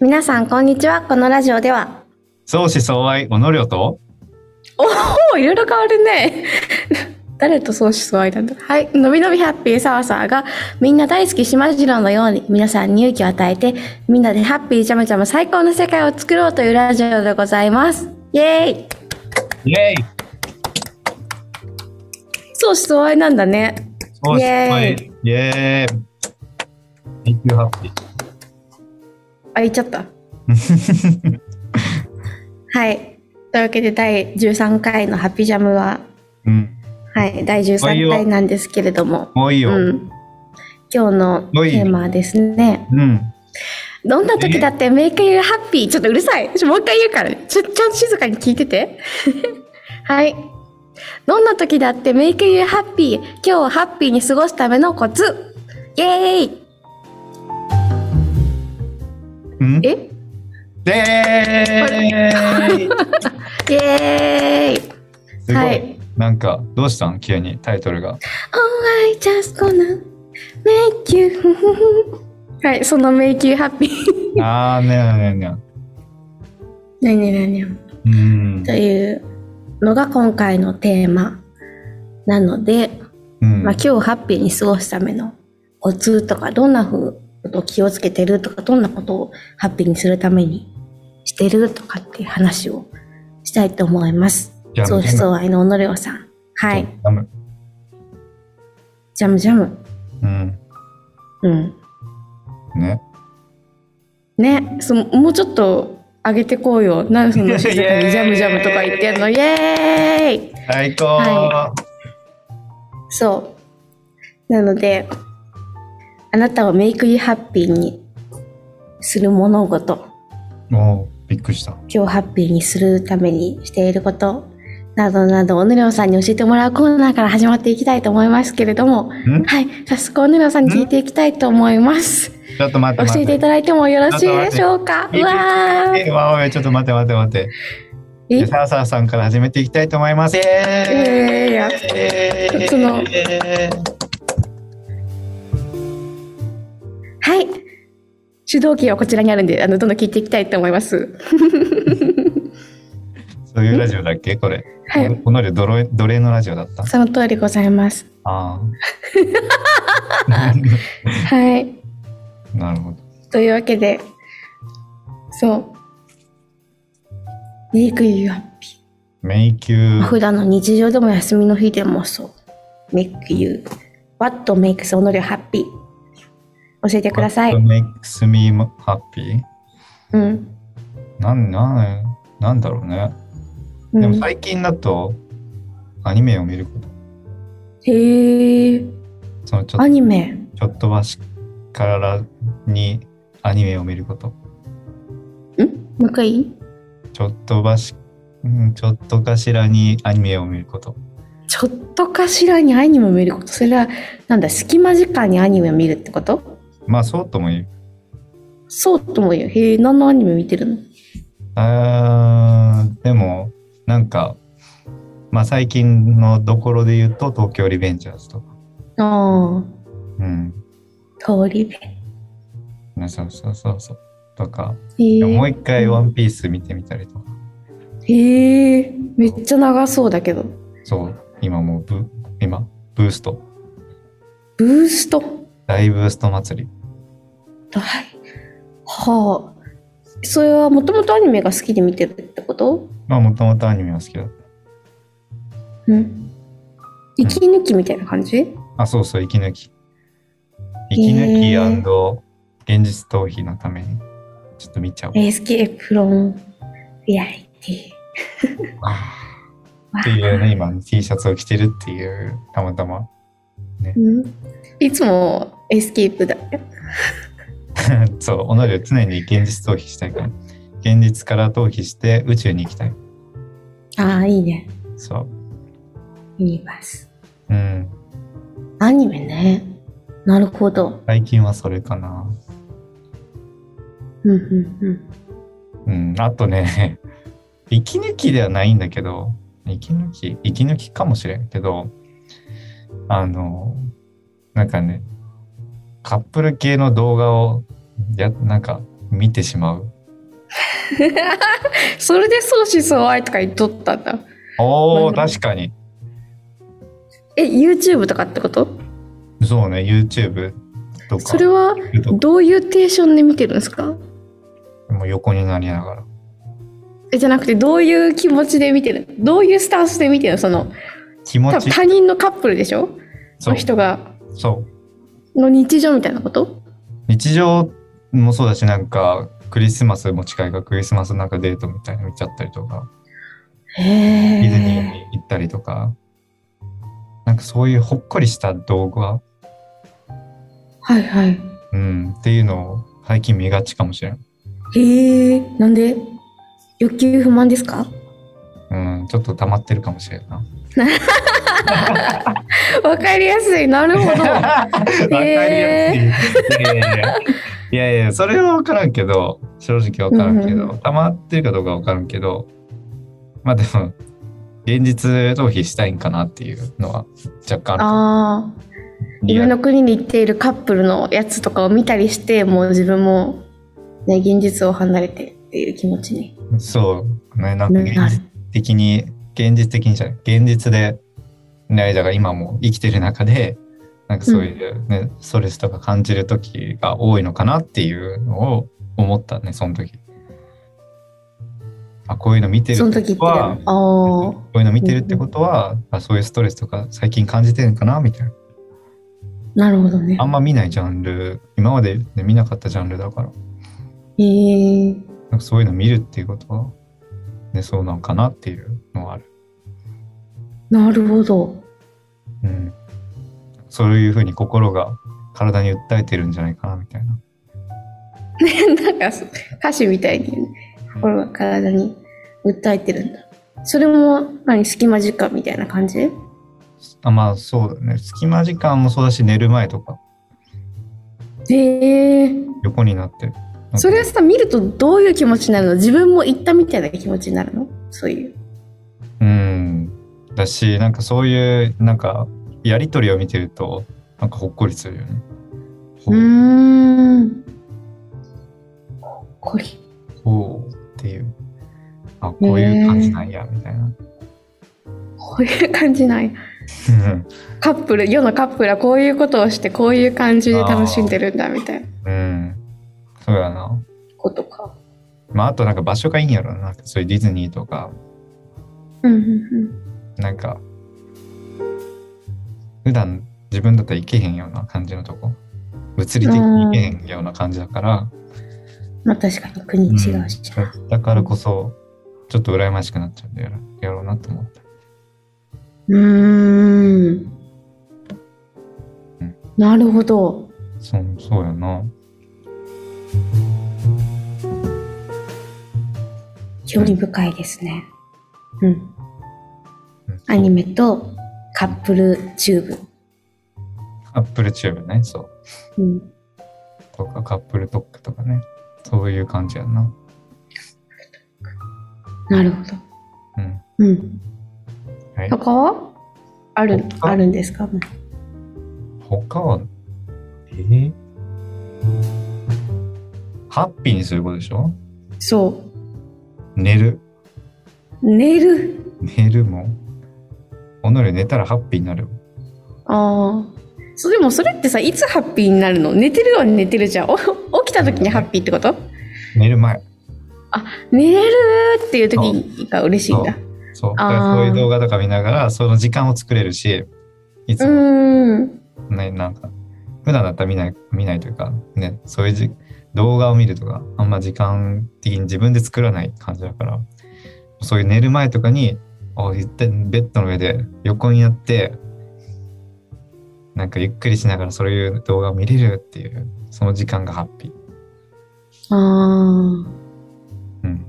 皆さん、こんにちは。このラジオでは、相思相愛、おのりょと、おお、いろいろ変わるね。誰と相思相愛なんだ？はい。のびのびハッピーサワサーが、みんな大好き島次郎のように、皆さんに勇気を与えて、みんなでハッピージャムジャム最高の世界を作ろうというラジオでございます。イェーイイェイ相思相愛なんだね。相思相イ愛、イェーイ Make you happy. あ、言っちゃった。はい。というわけで、第13回のハッピージャムは、うん。はい、第13回なんですけれども、もういいよ。うん。うん。今日のテーマはですね、どんな時だって make you happy ちょっとうるさい。もう一回言うからね。ちょ、ちゃんと静かに聞いてて。はい。どんな時だって make you happy 今日をハッピーに過ごすためのコツイェーイん？え？でーいイェーイ！すごい。はい。なんか、どうしたん？急にタイトルが。Oh, I just gonna make you はい、その make you happy あーねーねーねなになにー。うん。と。いうのが今回のテーマ。なので、うん。まあ、今日ハッピーに過ごすためのコツとか、どんなふうことを気をつけてるとか、どんなことをハッピーにするためにしてるとかっていう話をしたいと思います。ジャム相思相愛の小野涼さん。はい。。ジャムジャムジャム。うん。うん。ね。ね、そのもうちょっと上げてこうよ。何その静かにジャムジャムとか言ってんの？イエーイ最高はそう。なので、あなたをメイク you happy にする物事、もう、びっくりした。今日ハッピーにするためにしていること、などなど、おぬりょうさんに教えてもらうコーナーから始まっていきたいと思いますけれども、ん？はい、早速おぬりょうさんに聞いていきたいと思います。ちょっと待って待って。教えていただいてもよろしいでしょうか？うわーえわーちょっと待って待って待って。え？でサーサーさんから始めていきたいと思います。イえーやエーイそのはい。主導権はこちらにあるんで、あの、どんどん聞いていきたいと思います。そういうラジオだっけ？これ。はい。この奴隷奴隷のラジオだった？その通りございます。あ はい。あ。なるほど。というわけで、そう。メイクユーハッピ迷宮ー。普段の日常でも休みの日でもそう。メイクユー。What makes おのりをハッピー教えてください。What makes me happy? うん。なん、なん、なんだろうね。うんでも最近だと、アニメを見ること。へえ。そのちょアニメ。ちょっとばしからにアニメを見ること。ん？もう一回ちょっとばし、うんちょっとかしらにアニメを見ること。ちょっとかしらにアニメを見ること？それは、なんだ、隙間時間にアニメを見るってこと？まあそうとも言う。そうとも言う。へえ、何のアニメ見てるの？あーでもなんかまあ最近のどころで言うと東京リベンジャーズとか。あうん。あ、通りで。ねそうそうそうそう。とか、へえ。もう一回ワンピース見てみたりとか。へえ、めっちゃ長そうだけど。そう。今もうブ、今、ブースト。ブースト？大ブースト祭り。はい。はあ。それはもともとアニメが好きで見てるってこと？まあもともとアニメは好きだっうん。息抜きみたいな感じ？た。あ、そうそう、息抜き。息抜き現実逃避のために、ちょっと見ちゃおう。 Es cape from reality。っていうね、今 T シャツを着てるっていう、たまたま。うんいつもエスケープだよ。そう、おのりを常に現実逃避したいから。現実から逃避して宇宙に行きたい。ああ、いいね。そう。ユニバース。うん。アニメね。なるほど。最近はそれかな。うんうんうん。うん。あとね、息抜きではないんだけど、息抜き、息抜きかもしれんけど、あの、なんかね、カップル系の動画を、や、なんか、見てしまう。それで相思相愛とか言っとったんだ。おお、確かに。え、YouTube とかってこと？そうね、YouTube とか。それはどういうテンションで見てるんですか？もう横になりながら。え、じゃなくてどういう気持ちで見てる？どういうスタンスで見てるの？その、気持ち他人のカップルでしょ？その人が。そう。の日常みたいなこと？日常もそうだし、なんか、クリスマスも近いからクリスマスなんかデートみたいなの見ちゃったりとか。へディズニーに行ったりとか。なんかそういうほっこりした動画。はいはい。うん。っていうのを最近見がちかもしれん。へえ、なんで？欲求不満ですか？うん、ちょっと溜まってるかもしれんな。わかりやすい。なるほど。わかりやすい。いやいや、それはわからんけど、正直わからんけど、溜まってるかどうかわからんけど、まあでも、現実逃避したいんかなっていうのは若干ある。ああ。夢の国に行っているカップルのやつとかを見たりして、もう自分も、ね、現実を離れてっていう気持ちに。そう。ね、なんか現実的に、現実的にじゃない、現実で、ね、だから今も生きてる中で、なんかそういうね、うん、ストレスとか感じる時が多いのかなっていうのを思ったね、その時。あこういうの見てるってことはこういうの見てるってことは、うん、そういうストレスとか最近感じてるのかなみたいな。なるほどね。あんま見ないジャンル今まで、ね、見なかったジャンルだから。へえなんかそういうの見るっていうことは、ね、そうなのかなっていうのはある。なるほど。うん。そういうふうに心が体に訴えてるんじゃないかなみたいな。なんか歌詞みたいに、心が体に訴えてるんだ。それも何隙間時間みたいな感じ？あまあそうだね。隙間時間もそうだし寝る前とか。へえ。横になって。それはさ見るとどういう気持ちになるの？自分も行ったみたいな気持ちになるの？そういう。うんだしなんかそういうなんかやり取りを見てるとなんかほっこりするよね。うんほっこり。ほうっていうあこういう感じなんやみたいな。こういう感じなんや。カップル世のカップルはこういうことをしてこういう感じで楽しんでるんだみたいな。うんそうやな。ことか。まあ、あとなんか場所がいいんやろな。そういうディズニーとか。うんうんうん。なんか、普段自分だったら行けへんような感じのとこ？物理的に行けへんような感じだから。まあ確かに国違うし、うん、だからこそ、ちょっと羨ましくなっちゃうんだよやろうなと思った。うん。なるほど。そう、そうやな。興味深いですね。うん。アニメとカップルチューブ。カップルチューブね、そう。うん。とかカップルトックとかね。そういう感じやな。なるほど。うん。うん。はい、他は？ある、あるんですか？他は、えー、ハッピーにすることでしょ？そう。寝る。寝る寝るも。己寝たらハッピーになる。ああ。そでもそれってさ、いつハッピーになるの？寝てるように寝てるじゃん。起きた時にハッピーってこと？寝る前。あ、寝れるっていう時が嬉しいんだ。そう。だからそういう動画とか見ながら、その時間を作れるし、いつも。うん。ね、なんか、普段だったら見ない、見ないというか、ね、そういうじ動画を見るとか、あんま時間的に自分で作らない感じだから、そういう寝る前とかに、あ、一旦ベッドの上で横にやって、なんかゆっくりしながらそういう動画を見れるっていう、その時間がハッピー。ああ。うん。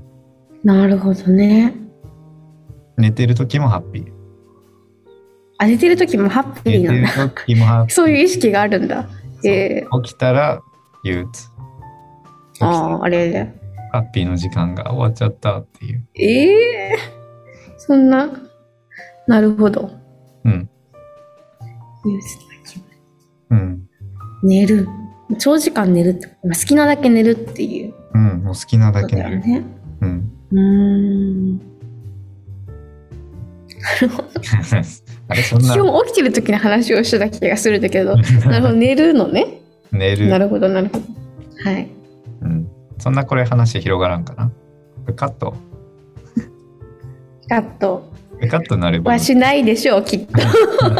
なるほどね。寝てる時もハッピー。あ、寝てる時もハッピーなんだ。寝てる時もハッピー。そういう意識があるんだ。えー、起きたら憂鬱。ああ、あれで。ハッピーの時間が終わっちゃったっていう。ええー、そんな、なるほど。うん。うん。寝る。長時間寝るって、好きなだけ寝るっていう。うもう好きなだけ寝る。ね、うん。うん。なるほど。あれそんな。基本起きてる時の話をしてた気がするんだけど、なるほど、寝るのね。寝る。なるほど、なるほど。はい。うん。そんなこれ話広がらんかな。カット。カット。カットなればはしないでしょう、きっと。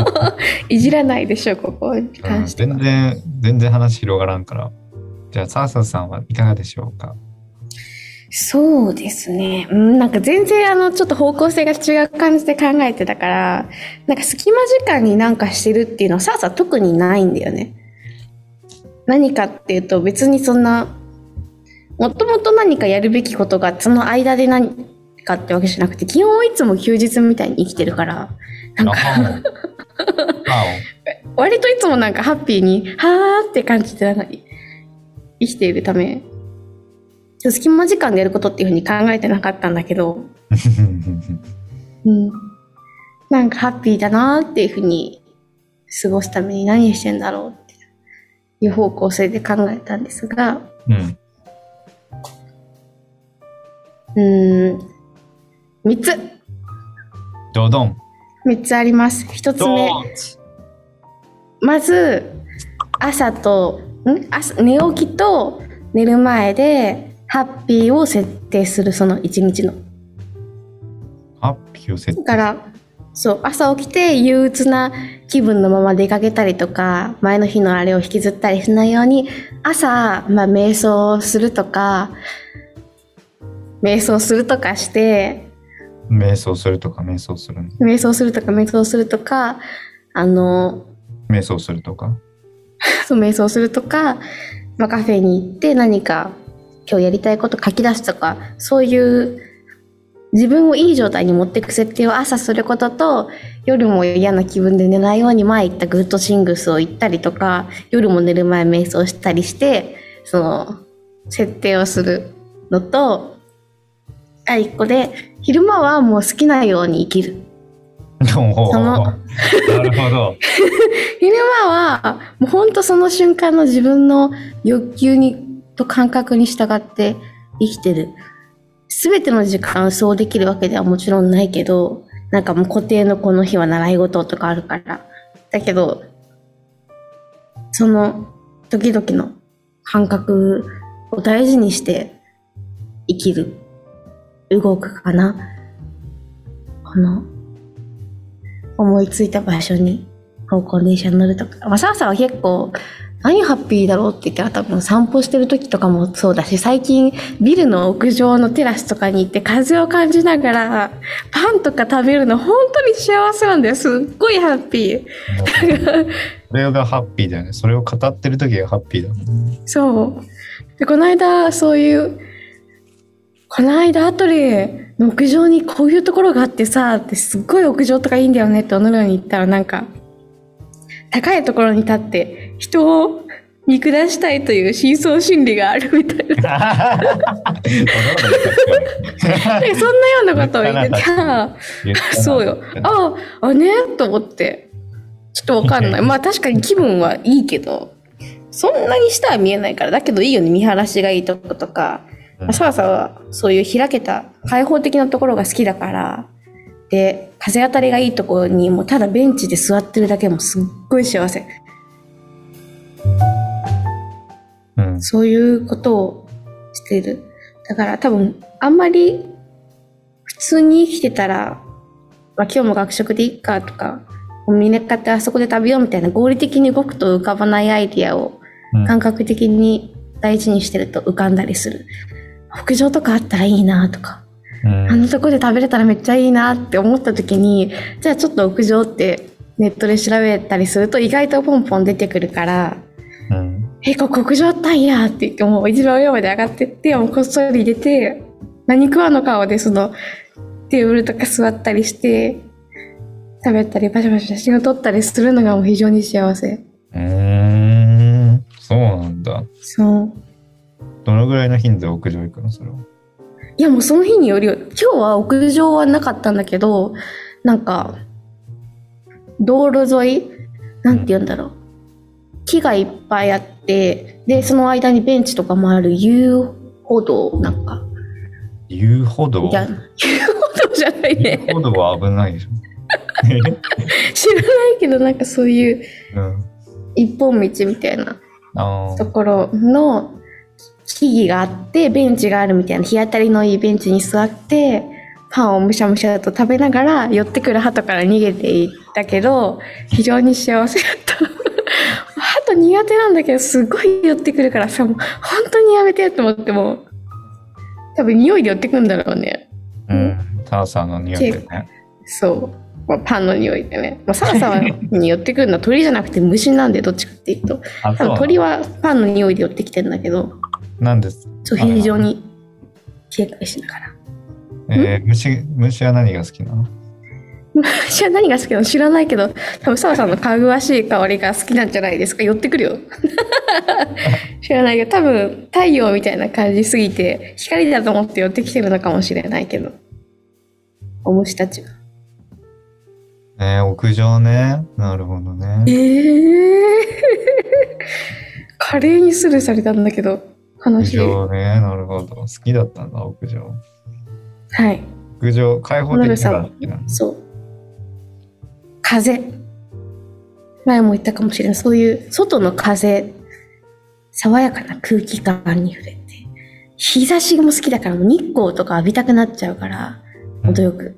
いじらないでしょう、ここに関しては、うん、全然、全然話広がらんから。じゃあ、サーサーさんはいかがでしょうか？そうですね。うん、なんか全然あの、ちょっと方向性が違う感じで考えてたから、なんか隙間時間になんかしてるっていうのはさあさ特にないんだよね。何かっていうと別にそんな、もともと何かやるべきことがその間で何かってわけじゃなくて、基本いつも休日みたいに生きてるから、なんか割といつもなんかハッピーに、はーって感じで生きているため、隙間時間でやることっていうふうに考えてなかったんだけど、うん、なんかハッピーだなっていうふうに過ごすために何してんだろうっていう方向性で考えたんですが、うん、うん、3つ。どどん。3つあります。1つ目。まず、朝と、ん？朝寝起きと寝る前でハッピーを設定するその一日の。ハッピーを設定だから、そう、朝起きて憂鬱な気分のまま出かけたりとか、前の日のあれを引きずったりしないように、朝、まあ、瞑想するとか、瞑想するとかして、瞑想するとか、瞑想する瞑想するとか、瞑想するとか、あの、瞑想するとか？そう、瞑想するとか、まあ、カフェに行って何か今日やりたいこと書き出すとか、そういう自分をいい状態に持っていく設定を朝することと、夜も嫌な気分で寝ないように前言ったグッドシングスを言ったりとか、夜も寝る前瞑想したりして、その、設定をするのと、あ、一個で、昼間はもう好きなように生きる。そのなるほど。昼間は、もう本当その瞬間の自分の欲求にと感覚に従って生きてる。すべての時間そうできるわけではもちろんないけど、なんかもう固定のこの日は習い事とかあるから。だけど、その時々の感覚を大事にして生きる。動くかな？この、思いついた場所に方向電車に乗るとか。まあ、さあさは結構、何ハッピーだろうって言って多分散歩してる時とかもそうだし、最近ビルの屋上のテラスとかに行って風を感じながら、パンとか食べるの本当に幸せなんだよ。すっごいハッピー。それがハッピーだよね。それを語ってる時がハッピーだもん、ね。そう。で、この間、そういう、この間アトリエの屋上にこういうところがあってさ、ってすっごい屋上とかいいんだよねっておのように言ったらなんか、高いところに立って人を見下したいという深層心理があるみたいな。そんなようなことを言ってた。そうよ。ああ、あねと思って。ちょっとわかんない。まあ確かに気分はいいけど、そんなに下は見えないから。だけどいいよね。見晴らしがいいとことか。サーサはそういう開けた開放的なところが好きだから、で、風当たりがいいところにもうただベンチで座ってるだけもすっごい幸せ。うん、そういうことをしている。だから多分、あんまり普通に生きてたら、まあ、今日も学食でいいかとか、コンビニ買ってあそこで食べようみたいな合理的に動くと浮かばないアイディアを感覚的に大事にしてると浮かんだりする。屋上とかあったらいいなとか、あのとこで食べれたらめっちゃいいなって思った時に、じゃあちょっと屋上ってネットで調べたりすると意外とポンポン出てくるから、うん、え、ここ屋上あったんやって言ってもう一番上まで上がってって、もうこっそり入れて、何食わの顔でそのテーブルとか座ったりして、食べたりバシャバシャ写真を撮ったりするのがもう非常に幸せ。うん、そうなんだ。そう。どのぐらいの頻度で屋上行くのそれは？いやもうその日により、今日は屋上はなかったんだけど、なんか、道路沿いなんて言うんだろう。木がいっぱいあって、で、その間にベンチとかもある遊歩道なんか。遊歩道？じゃ遊歩道じゃないね。遊歩道は危ないでしょ。知らないけど、なんかそういううん。一本道みたいなあところの木々があって、ベンチがあるみたいな、日当たりのいいベンチに座って、パンをむしゃむしゃと食べながら、寄ってくる鳩から逃げていったけど、非常に幸せだった。鳩苦手なんだけど、すごい寄ってくるからさ、もう本当にやめてって思っても、多分匂いで寄ってくんだろうね。あ。うん。サラさんの匂いでね。そう。まあ、パンの匂いでね。まあ、サラサラに寄ってくるのは鳥じゃなくて虫なんで、どっちかっていうと。あ、多分鳥はパンの匂いで寄ってきてるんだけど、なんです？そう非常に警戒しながら。えー、虫、虫は何が好きなの？私は何が好きなの？知らないけど、多分サラさんのかぐわしい香りが好きなんじゃないですか。寄ってくるよ。知らないけど、多分太陽みたいな感じすぎて、光だと思って寄ってきてるのかもしれないけど。お虫たちは。えー、屋上ね。なるほどね。ええ華麗にスルーされたんだけど、屋話。上ね。なるほど。好きだったんだ、屋上。はい。屋上、開放的なそう。風。前も言ったかもしれない。そういう外の風、爽やかな空気感に触れて。日差しも好きだから、日光とか浴びたくなっちゃうから、程よく。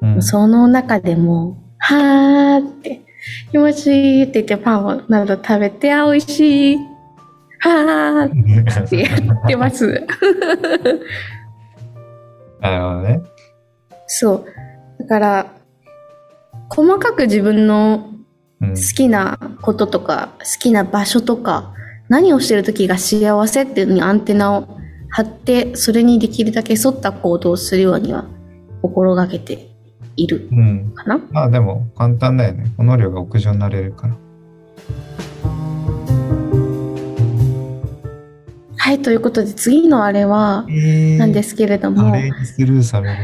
うんその中でも、はーって、気持ちいいって言ってパンをなど食べて、あ、美味しい。はーってやってます。なるほどね。そう。だから、細かく自分のうん好きなこととか、好きな場所とか、何をしてる時が幸せっていうのにアンテナを張って、それにできるだけ沿った行動をするようには心がけているうん。かな。まあでも簡単だよね。この量が屋上になれるから。はい、ということで次のあれは、なんですすけれども、華麗にスルーされる。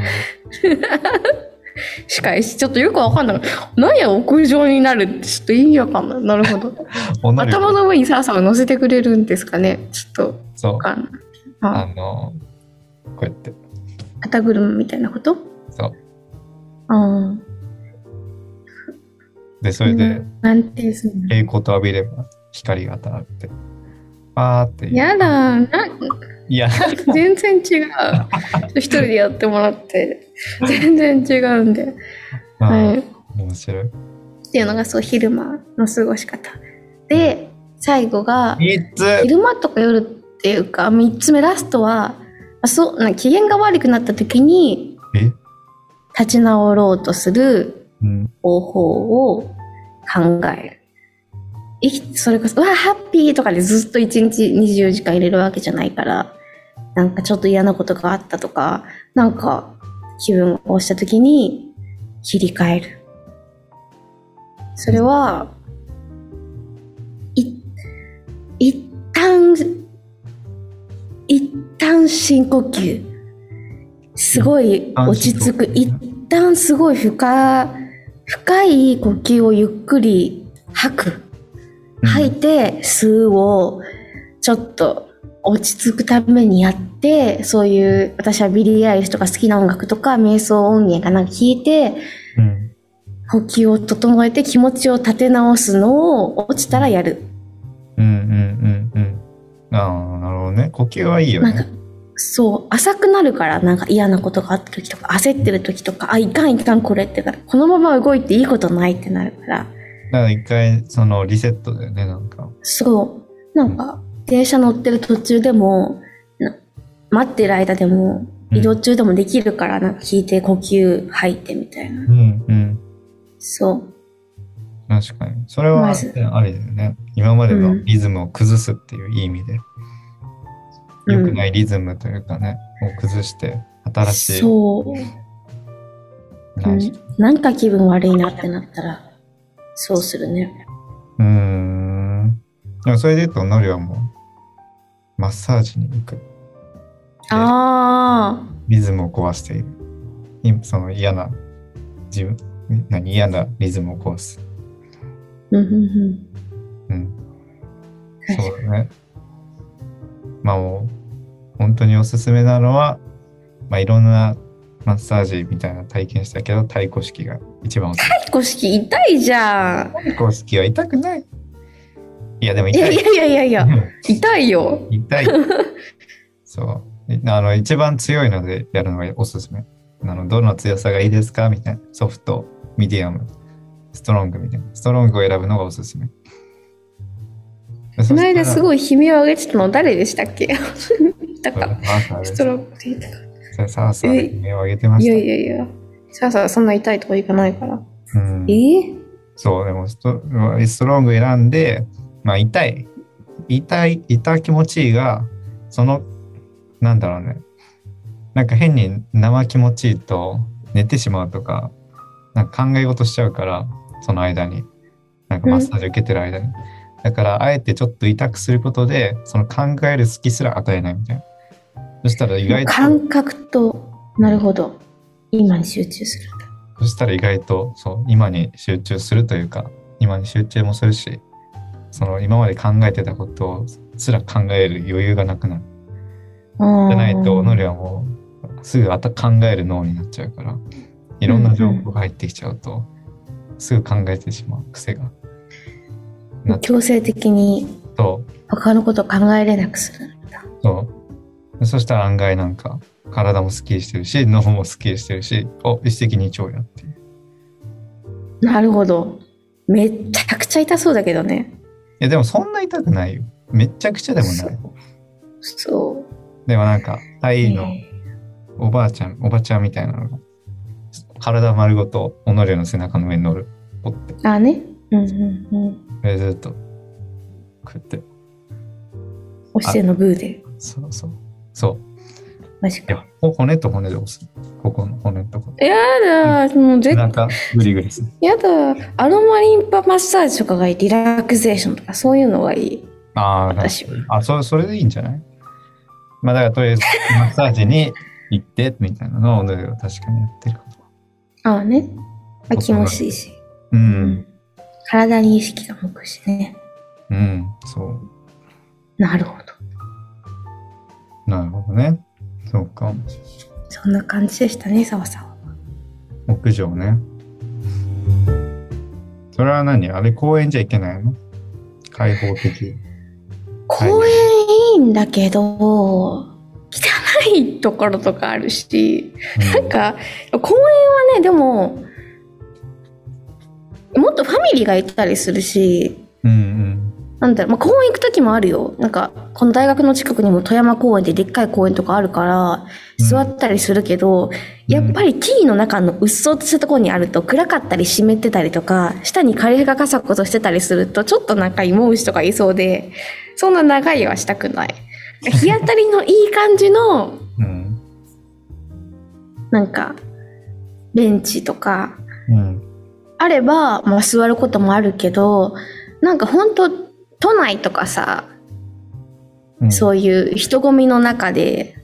しかし、ちょっとよくわかんない。何や屋上になるってちょっと意味わかんない。なるほど。頭の上にサラサラ乗せてくれるんですかねちょっとそう。ああ、の、こうやって。肩車みたいなこと？そう。あで、そあ。れでうんなんてすんの蛍光灯浴びれば光が当たって。パーっていう。やだな、いや、全然違う。一人でやってもらって、全然違うんで。まあ、はい。っ面白い。ていうのがそう、昼間の過ごし方。で、最後が、三つ昼間とか夜っていうか、三つ目ラストは、あそう、な機嫌が悪くなった時に、え？立ち直ろうとするうん。方法を考える。それこそ、うわ、ハッピーとかでずっと1日24時間入れるわけじゃないから、なんかちょっと嫌なことがあったとか、なんか気分を押した時に切り替える。それは、い、一旦、一旦深呼吸。すごい落ち着く。一旦すごい深、深い呼吸をゆっくり吐く。吐いて、吸うをちょっと落ち着くためにやって、そういう、私はビリー・アイリッシュとか好きな音楽とか瞑想音源かなんか聞いて、うん。呼吸を整えて気持ちを立て直すのを落ちたらやる。うんうんうんうん。ああ、なるほどね。呼吸はいいよなんかね。、そう、浅くなるから、なんか嫌なことがあった時とか、焦ってる時とか、あ、いかんいかんこれってから、このまま動いていいことないってなるから、だから一回、そのリセットだよね、なんか。そう、なんか、電車乗ってる途中でも、な待ってる間でも、うん移動中でもできるから、なんか聞いて呼吸吐いてみたいな。うんうん。そう。確かに。それは、ありだよね。今までのリズムを崩すっていういい意味で。うん良くないリズムというかね、を崩して、新しい。そう。うん何しなんか気分悪いなってなったら、そうするね。うーん。それで言うと、ノリはもう、マッサージに行く。あリズムを壊している。今その嫌な、自分、何？嫌なリズムを壊す。あ。うんそうだね。まあもう、本当におすすめなのは、まあ、いろんなマッサージみたいな体験したけど、太鼓式が一番おすすめ。太鼓式痛いじゃん。太鼓式は痛くないいや、でも痛い。いやいやいやいや痛いよ。痛い。そう。あの、一番強いのでやるのがおすすめ。あの、どの強さがいいですかみたいな。ソフト、ミディアム、ストロングみたいな。ストロングを選ぶのがおすすめ。この間すごい悲鳴を上げてたの誰でしたっけ？だかストロングって言っさあさあ、悲鳴を上げてました。いやいやいや。さあさあ、そんな痛いとこ行かないから。うん、え？ー、そう、でもストストロング選んで、まあ痛い。痛い、痛気持ちいいが、その、なんだろうね。なんか変に生気持ちいいと寝てしまうとか、なんか考え事しちゃうから、その間に。なんかマッサージ受けてる間に。うん、だから、あえてちょっと痛くすることで、その考える隙すら与えないみたいな。そしたら意外と。感覚と、なるほど。今に集中するんだ。そしたら意外と、そう、今に集中するというか、今に集中もするし、その今まで考えてたことすら考える余裕がなくなる。じゃないと、ノリはもうすぐあた考える脳になっちゃうから、いろんな情報が入ってきちゃうと、すぐ考えてしまう癖が。強制的に他のことを考えれなくするんだ。そう。そしたら案外なんか体もスッキリしてるし、脳もスッキリしてるし、お、一石二鳥やっていう。なるほど。めっちゃくちゃ痛そうだけどね。いや、でもそんな痛くないよ。めちゃくちゃでもない。そう。でもなんか、タイのおばあちゃん、おばちゃんみたいなのが、体丸ごと、己の背中の上に乗る。ポって。あね。うんうんうん。で、ずっと、こうやって。お姿勢のブーで。そうそう。そう。マジか。いや、骨と骨で押す。ここの骨とか。やだ、もう絶対。なんか、グリグリする。やだ、アロマリンパマッサージとかがいい。リラクゼーションとか、そういうのがいい。ああ、私は。あ、それ、それでいいんじゃない？まあ、だから、とりあえず、マッサージに行って、みたいなのを、確かにやってる。ああね。あ、気持ちいいし。うん。体に意識が向くしね。うん、そう。なるほど。なるほどね。そうか。そんな感じでしたね、澤さん。屋上ね。それは何？あれ公園じゃいけないの？開放的。公園いいんだけど、汚いところとかあるし、うん、なんか、公園はね、でも、もっとファミリーがいたりするし、うんうんなんだろう、まあ、公園行く時もあるよ。なんか、この大学の近くにも富山公園ででっかい公園とかあるから、座ったりするけど、うん、やっぱり木の中のうっそうとしたところにあると暗かったり湿ってたりとか、下に枯れがかさことしてたりすると、ちょっとなんか芋虫とかいそうで、そんな長いはしたくない。日当たりのいい感じの、うん、なんか、ベンチとか、うん、あれば、まあ座ることもあるけど、なんか本当都内とかさ、うん、そういう人混みの中で、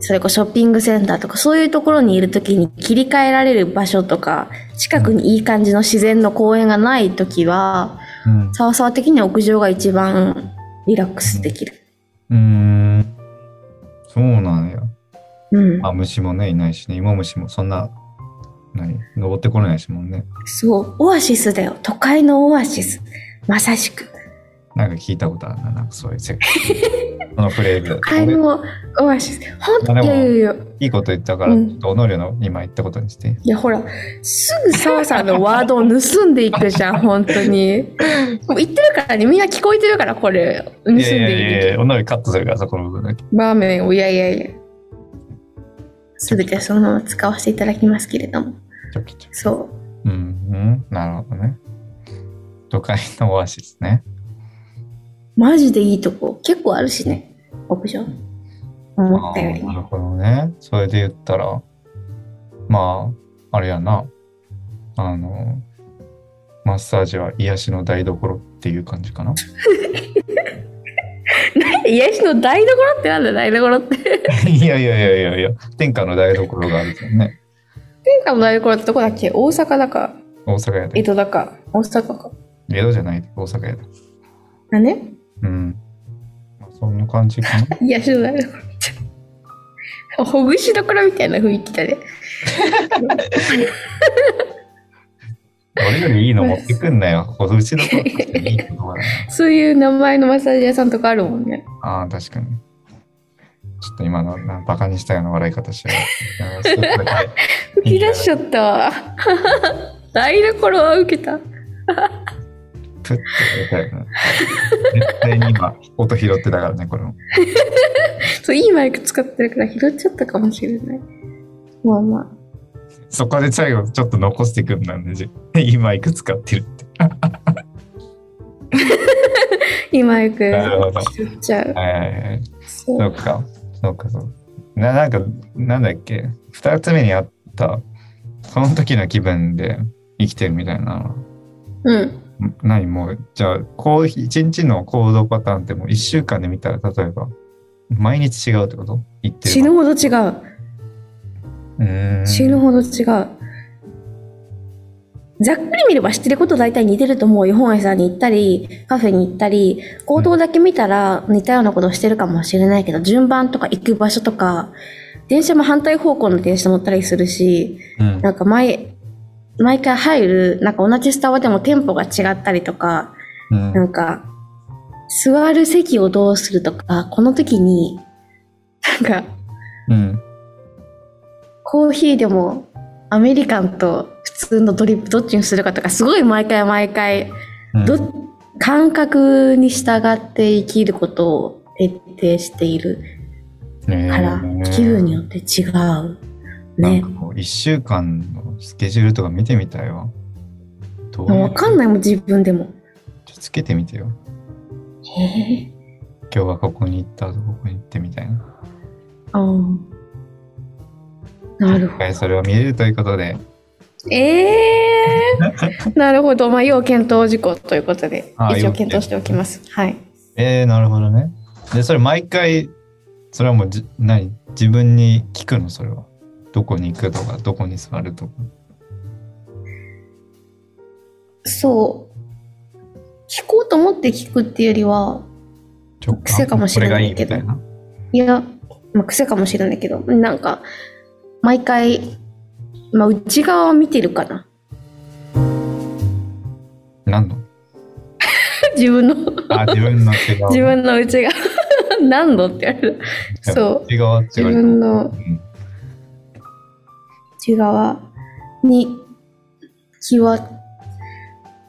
それこそショッピングセンターとかそういうところにいるときに切り替えられる場所とか、近くにいい感じの自然の公園がないときは、さわさわ的に屋上が一番リラックスできる。うん、んそうなんや。うん。あ、虫もね、いないしね、芋虫もそんな、何？登ってこれないしもんね。そう、オアシスだよ。都会のオアシス。まさしく。なんか聞いたことあるな、なんかそういう世界。このフレーズ。あの、オアシス。本当にいいこと言ったから、おのりの今言ったことにして？いや、ほら、すぐ澤さんのワードを盗んでいくじゃん、本当に。もう言ってるからね、みんな聞こえてるから、これ。盗んでいる。いやいやいや、おのりカットするから、そこの部分だけ。場面を、いやいやいや。すべてそのまま使わせていただきますけれども。そう。うん、うん、なるほどね。都会のオアシスね。マジでいいとこ結構あるしね屋上思ったより。なるほどね。それで言ったらまああれやな。あのマッサージは癒しの台所っていう感じかな。癒しの台所ってなんだ台所って。いやいやいやいやいや天下の台所があるじゃんね。天下の台所ってどこだっけ？大阪だか。大阪やで。江戸だか。大阪か。江戸じゃない大阪やで。なんで？うん。そんな感じかな？いや、しない。ほぐしどころみたいな雰囲気だね。俺よりいいの？持ってくんなよ。ほぐしどころいい そういう名前のマッサージ屋さんとかあるもんね。ああ、確かに。ちょっと今のバカにしたような笑い方しよう。吹き出しちゃったわ。台所は受けた。プッてたよね。絶対に今、音拾ってたからね、これも。そう、いいマイク使ってるから拾っちゃったかもしれない。まあまあ。そこで最後ちょっと残していくんだね。いいマイク使ってるって。いいマイク拾っちゃう。はいはいはい。そうか。そうかそう。な、なんか、なんだっけ？二つ目にあった、その時の気分で生きてるみたいな。うん。何もう、じゃあ、こう、一日の行動パターンってもう一週間で見たら、例えば、毎日違うってこと？言ってる。死ぬほど違う。うん死ぬほど違う。ざっくり見れば知ってること大体似てると思うよ。本屋さんに行ったり、カフェに行ったり、行動だけ見たら似たようなことしてるかもしれないけど、順番とか行く場所とか、電車も反対方向の電車乗ったりするし、うん、なんか毎、毎回入る、なんか同じスタバでもテンポが違ったりとか、うん、なんか、座る席をどうするとか、この時に、なんか、うん、コーヒーでもアメリカンと普通のドリップどっちにするかとか、すごい毎回毎回、ど、うん、感覚に従って生きることを徹底しているから、気分によって違う。ね。一週間のスケジュールとか見てみたいわ。どうわかんないもん、自分でも。つけてみてよ。へえ。今日はここに行った後ここに行ってみたいな。ああ。なるほど。それを見れるということで。ええー、なるほど。まあ、要検討事項ということで、一応検討しておきます。はい。ええー、なるほどね。で、それ毎回、それはもうじ、何？自分に聞くの？それは。どこに行くとか、どこに座るとか。そう。聞こうと思って聞くっていうよりは、癖かもしれないけど。いいや、まあ、癖かもしれないけど、なんか、毎回、まあ、内側を見てるかな。何の？自分のあ、自分の内側。自分の内側。何度って言われる。そう。内側自分の内側に気は、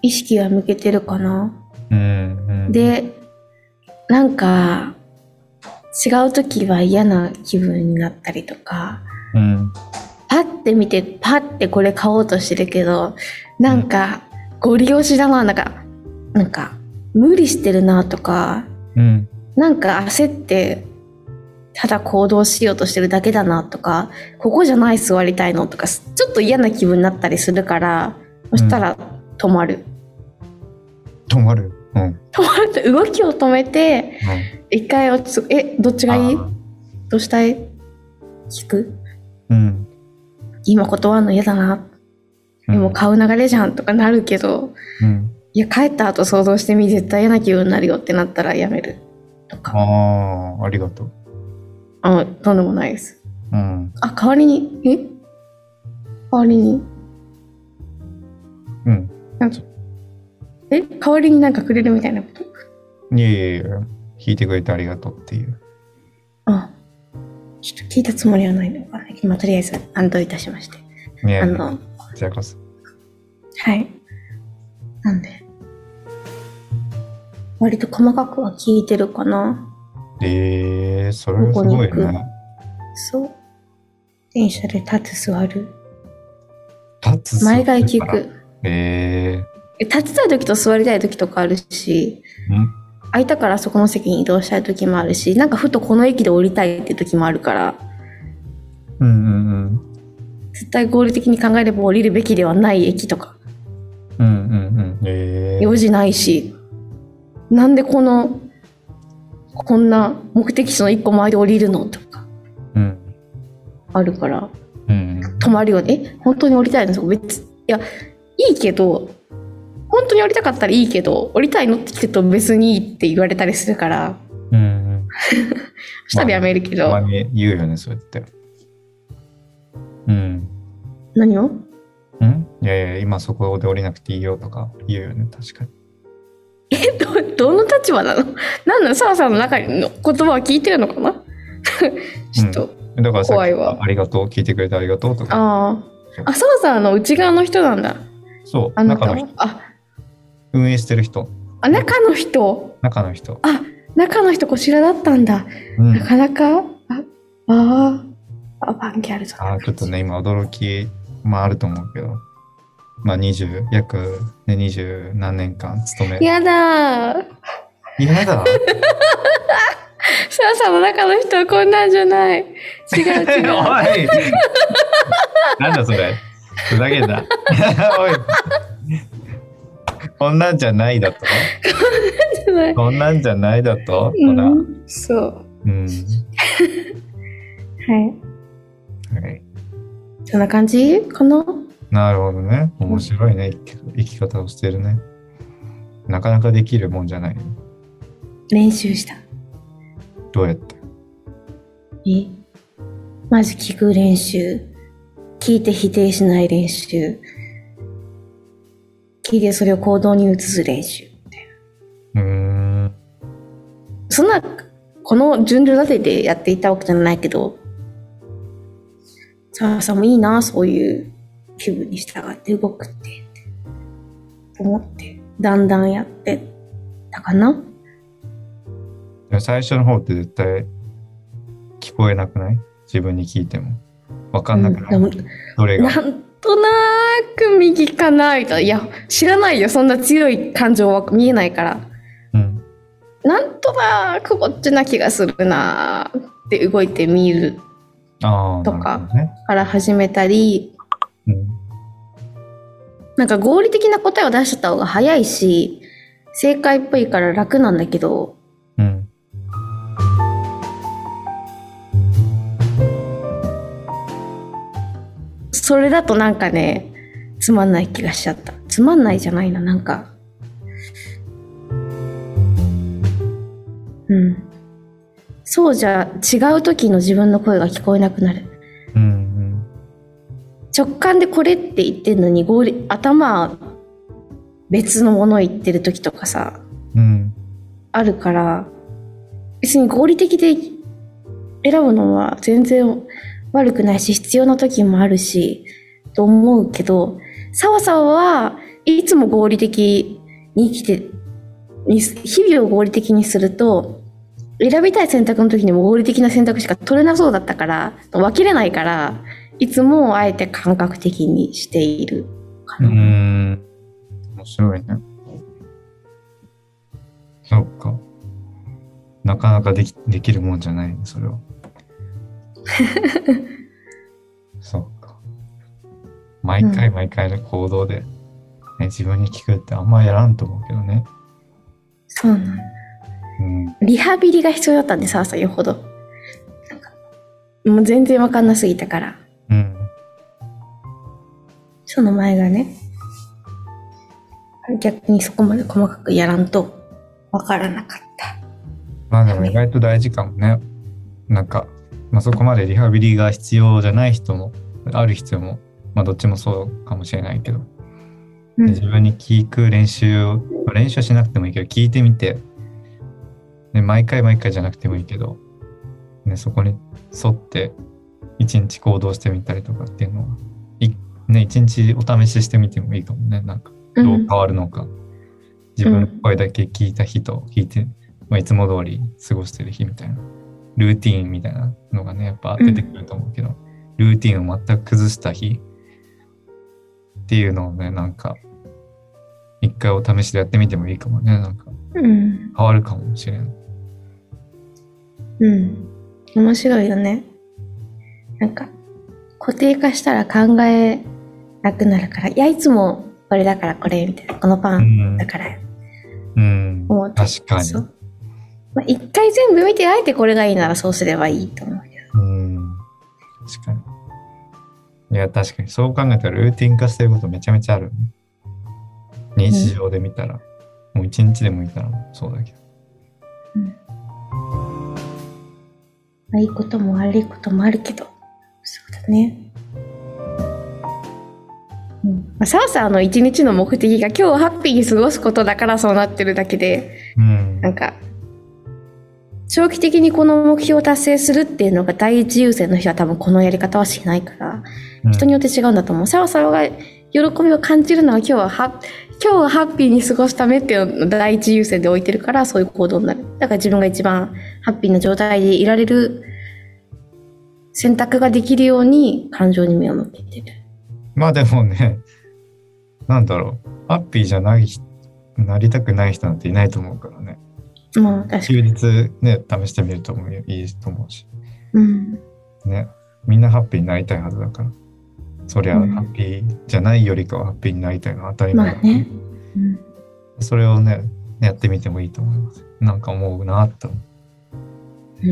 意識は向けてるかな。うんうん、で、なんか、違う時は嫌な気分になったりとか、うん、パッて見てパッてこれ買おうとしてるけどなんかご利用しだななんかなんか無理してるなとか、うん、なんか焦ってただ行動しようとしてるだけだなとかここじゃない座りたいのとかちょっと嫌な気分になったりするからそしたら止まる、うん、止まる、うん、止まるって動きを止めて、うん、一回落ちえどっちがいい？どうしたい？聞く？うん、今断るの嫌だな、でも買う流れじゃんとかなるけど、うん、いや帰った後想像してみ絶対嫌な気分になるよってなったらやめる。とか。ああありがとうあとんでもないです、うん、あ代わりに？え？代わりに？うん。え？代わりになんかくれるみたいなこと？いやいやいや弾いてくれてありがとうっていう。あ。ちょっと聞いたつもりはないのかな。今とりあえず安堵いたしまして。あの、こちらこそ。はい。なんで、割と細かくは聞いてるかな。ええー、それはすごいね。そう。電車で立つ座る。立つ毎回聞く。ええー、立ちたい時と座りたい時とかあるし、空いたからそこの席に移動したい時もあるしなんかふとこの駅で降りたいって時もあるからうんうんうん絶対合理的に考えれば降りるべきではない駅とかうんうんうんえー、用事ないしなんでこのこんな目的地の一個前で降りるのとか、うん、あるから、うん、止まるよね。本当に降りたいんですか別いやいいけど本当に降りたかったらいいけど降りたいのって聞くと別にいいって言われたりするから、うん、したらやめるけど、まあ、言うよねそうやって。うん。何を？ん？いやいや、今そこで降りなくていいよとか言うよね、確かに。え、ど、どの立場なの？何なの澤さんの中の言葉は聞いてるのかな？ちょっと、うん、だから怖いわ。ありがとう、聞いてくれてありがとうとか。ああ。あ、澤さんの内側の人なんだ。そう、あ中の人。あ運営してる人。あ、中の人？中の人。あ、中の人こちらだったんだ。うん、なかなか、あ、ああ、アバンギャルド。あちょっとね、今驚き、まああると思うけど。まあ20、約ね、20何年間勤め。やだー。やだ。さあさんの中の人はこんなんじゃない。違う違う。おい。なんだそれ。ふざけんな。おい。こんなんじゃないだと？こんなんじゃないだと、うん、そう。うん。はい。はい。そんな感じ？かななるほどね。面白いね。生き方をしてるね。なかなかできるもんじゃない。練習した。どうやって？え？まず聞く練習。聞いて否定しない練習。聞いてそれを行動に移す練習。うん。そんな、この順序立ててやっていたわけじゃないけど、さあさんもいいな、そういう気分に従って動くって、思って、だんだんやってたかな。最初の方って絶対聞こえなくない？自分に聞いても。わかんなくなる、うん、どれが？なんとなく右かなみたいな。いや、知らないよ。そんな強い感情は見えないから。うん。なんとなくこっちな気がするなって動いてみるとかから始めたり、なんか合理的な答えを出しちゃった方が早いし、正解っぽいから楽なんだけど、うん。それだとなんかね、つまんない気がしちゃった。つまんないじゃないな、なんか。うん。そうじゃ違う時の自分の声が聞こえなくなる。直感でこれって言ってるのに合理頭別のもの言ってる時とかさ、うん、あるから別に合理的で選ぶのは全然悪くないし必要な時もあるしと思うけど澤さんはいつも合理的に生きて日々を合理的にすると選びたい選択の時にも合理的な選択しか取れなそうだったから、分けれないから、いつもあえて感覚的にしているかな。うん。面白いね。そっか。なかなかできできるもんじゃないね、それは。そっか。毎回毎回の行動で、ね、自分に聞くってあんまやらんと思うけどね。そうなんだ。リハビリが必要だったんでさ、さよほど。もう全然わかんなすぎたから。うん。その前がね、逆にそこまで細かくやらんとわからなかった。まあでも意外と大事かもね。なんか、まあ、そこまでリハビリが必要じゃない人も、ある必要も、まあどっちもそうかもしれないけど、うん、自分に聞く練習を、練習はしなくてもいいけど、聞いてみて、ね、毎回毎回じゃなくてもいいけど、ね、そこに沿って一日行動してみたりとかっていうのは、いね、一日お試ししてみてもいいかもね。なんか、どう変わるのか。うん、自分の声だけ聞いた日と聞いて、まあ、いつも通り過ごしてる日みたいな、ルーティーンみたいなのがね、やっぱ出てくると思うけど、うん、ルーティーンを全く崩した日っていうのをね、なんか、一回お試しでやってみてもいいかもね。なんか、変わるかもしれん。うん。面白いよね。なんか、固定化したら考えなくなるから、いや、いつもこれだからこれ、みたいな、このパンだから。うん。うん、確かに。まあ、一回全部見て、あえてこれがいいならそうすればいいと思うけど。うん。確かに。いや、確かに。そう考えたらルーティン化してることめちゃめちゃある、日常で見たら。うん、もう一日でもいいからそうだけど。うん。いいことも悪いこともあるけど、そうだね。サウさんの一日の目的が今日ハッピーに過ごすことだからそうなってるだけで、うん、なんか、長期的にこの目標を達成するっていうのが第一優先の人は多分このやり方はしないから、人によって違うんだと思う。サワサワが喜びを感じるのは今日はハ今日はハッピーに過ごすためっていうのを第一優先で置いてるからそういう行動になる。だから自分が一番ハッピーな状態でいられる選択ができるように感情に目を向けてる。まあでもね、なんだろう、ハッピーじゃない、なりたくない人なんていないと思うからね。まあ確かに。休日ね、試してみるともいいと思うし。うん。ね、みんなハッピーになりたいはずだから。そりゃ、ハッピーじゃないよりかはハッピーになりたいのは当たり前だ、まあねうん、それをね、やってみてもいいと思います。なんか思うなと思う。う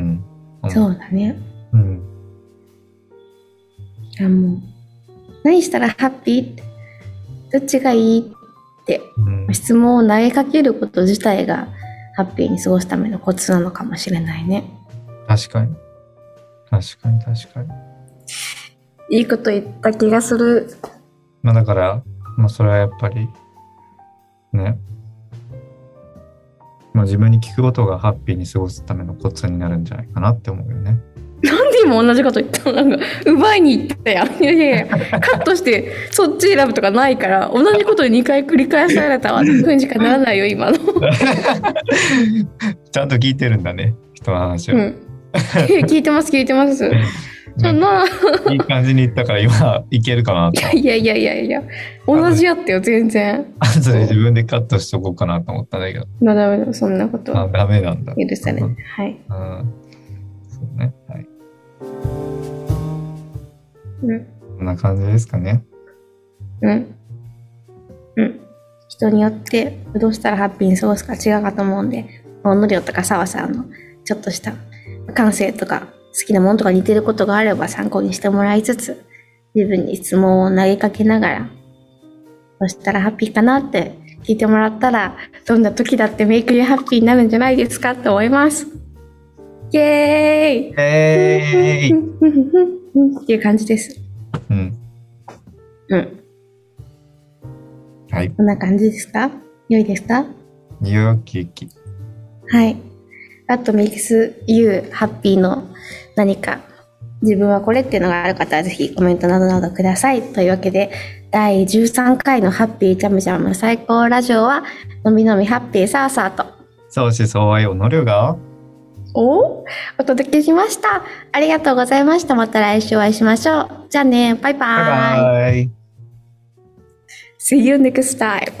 ん。うん。そうだね。うん。あ、もう、何したらハッピーどっちがいいって、うん、質問を投げかけること自体がハッピーに過ごすためのコツなのかもしれないね。確かに。確かに確かに。いいこと言った気がする。まあだから、まあそれはやっぱり、ね。まあ自分に聞くことがハッピーに過ごすためのコツになるんじゃないかなって思うよね。なんで今同じこと言ったの？なんか、奪いに行ったやん。いやいやいや、カットしてそっち選ぶとかないから、同じこと2回繰り返されたわ。ふうにしかならないよ、今の。ちゃんと聞いてるんだね、人の話を。うん聞いてます、聞いてます。そんな。いい感じに言ったから今いけるかなと。いやいやいやいや、同じやったよ、全然。あとで自分でカットしとこうかなと思ったんだけど。まあダメだ、そんなことあ、ダメなんだ。許されない。はい。うん。ね。はい。うん。こんな感じですかね。うん。うん。人によってどうしたらハッピーに過ごすか違うかと思うんで、おのりょとか澤さんのちょっとした感性とか好きなものとか似てることがあれば参考にしてもらいつつ、自分に質問を投げかけながら、そしたらハッピーかなって聞いてもらったら、どんな時だってメイクでハッピーになるんじゃないですかと思います。イェーイイェーイっていう感じです。うん。うん。はい。こんな感じですか良いですか良きき。はい。あと makes you happy の何か自分はこれっていうのがある方はぜひコメントなどなどください。というわけで、第13回のハッピージャムジャム最高ラジオは、のみのみハッピーサーサーと、相思相愛をのるが、おお届けしました。ありがとうございました。また来週お会いしましょう。じゃあね、バイバイ。バイバイ See you next time.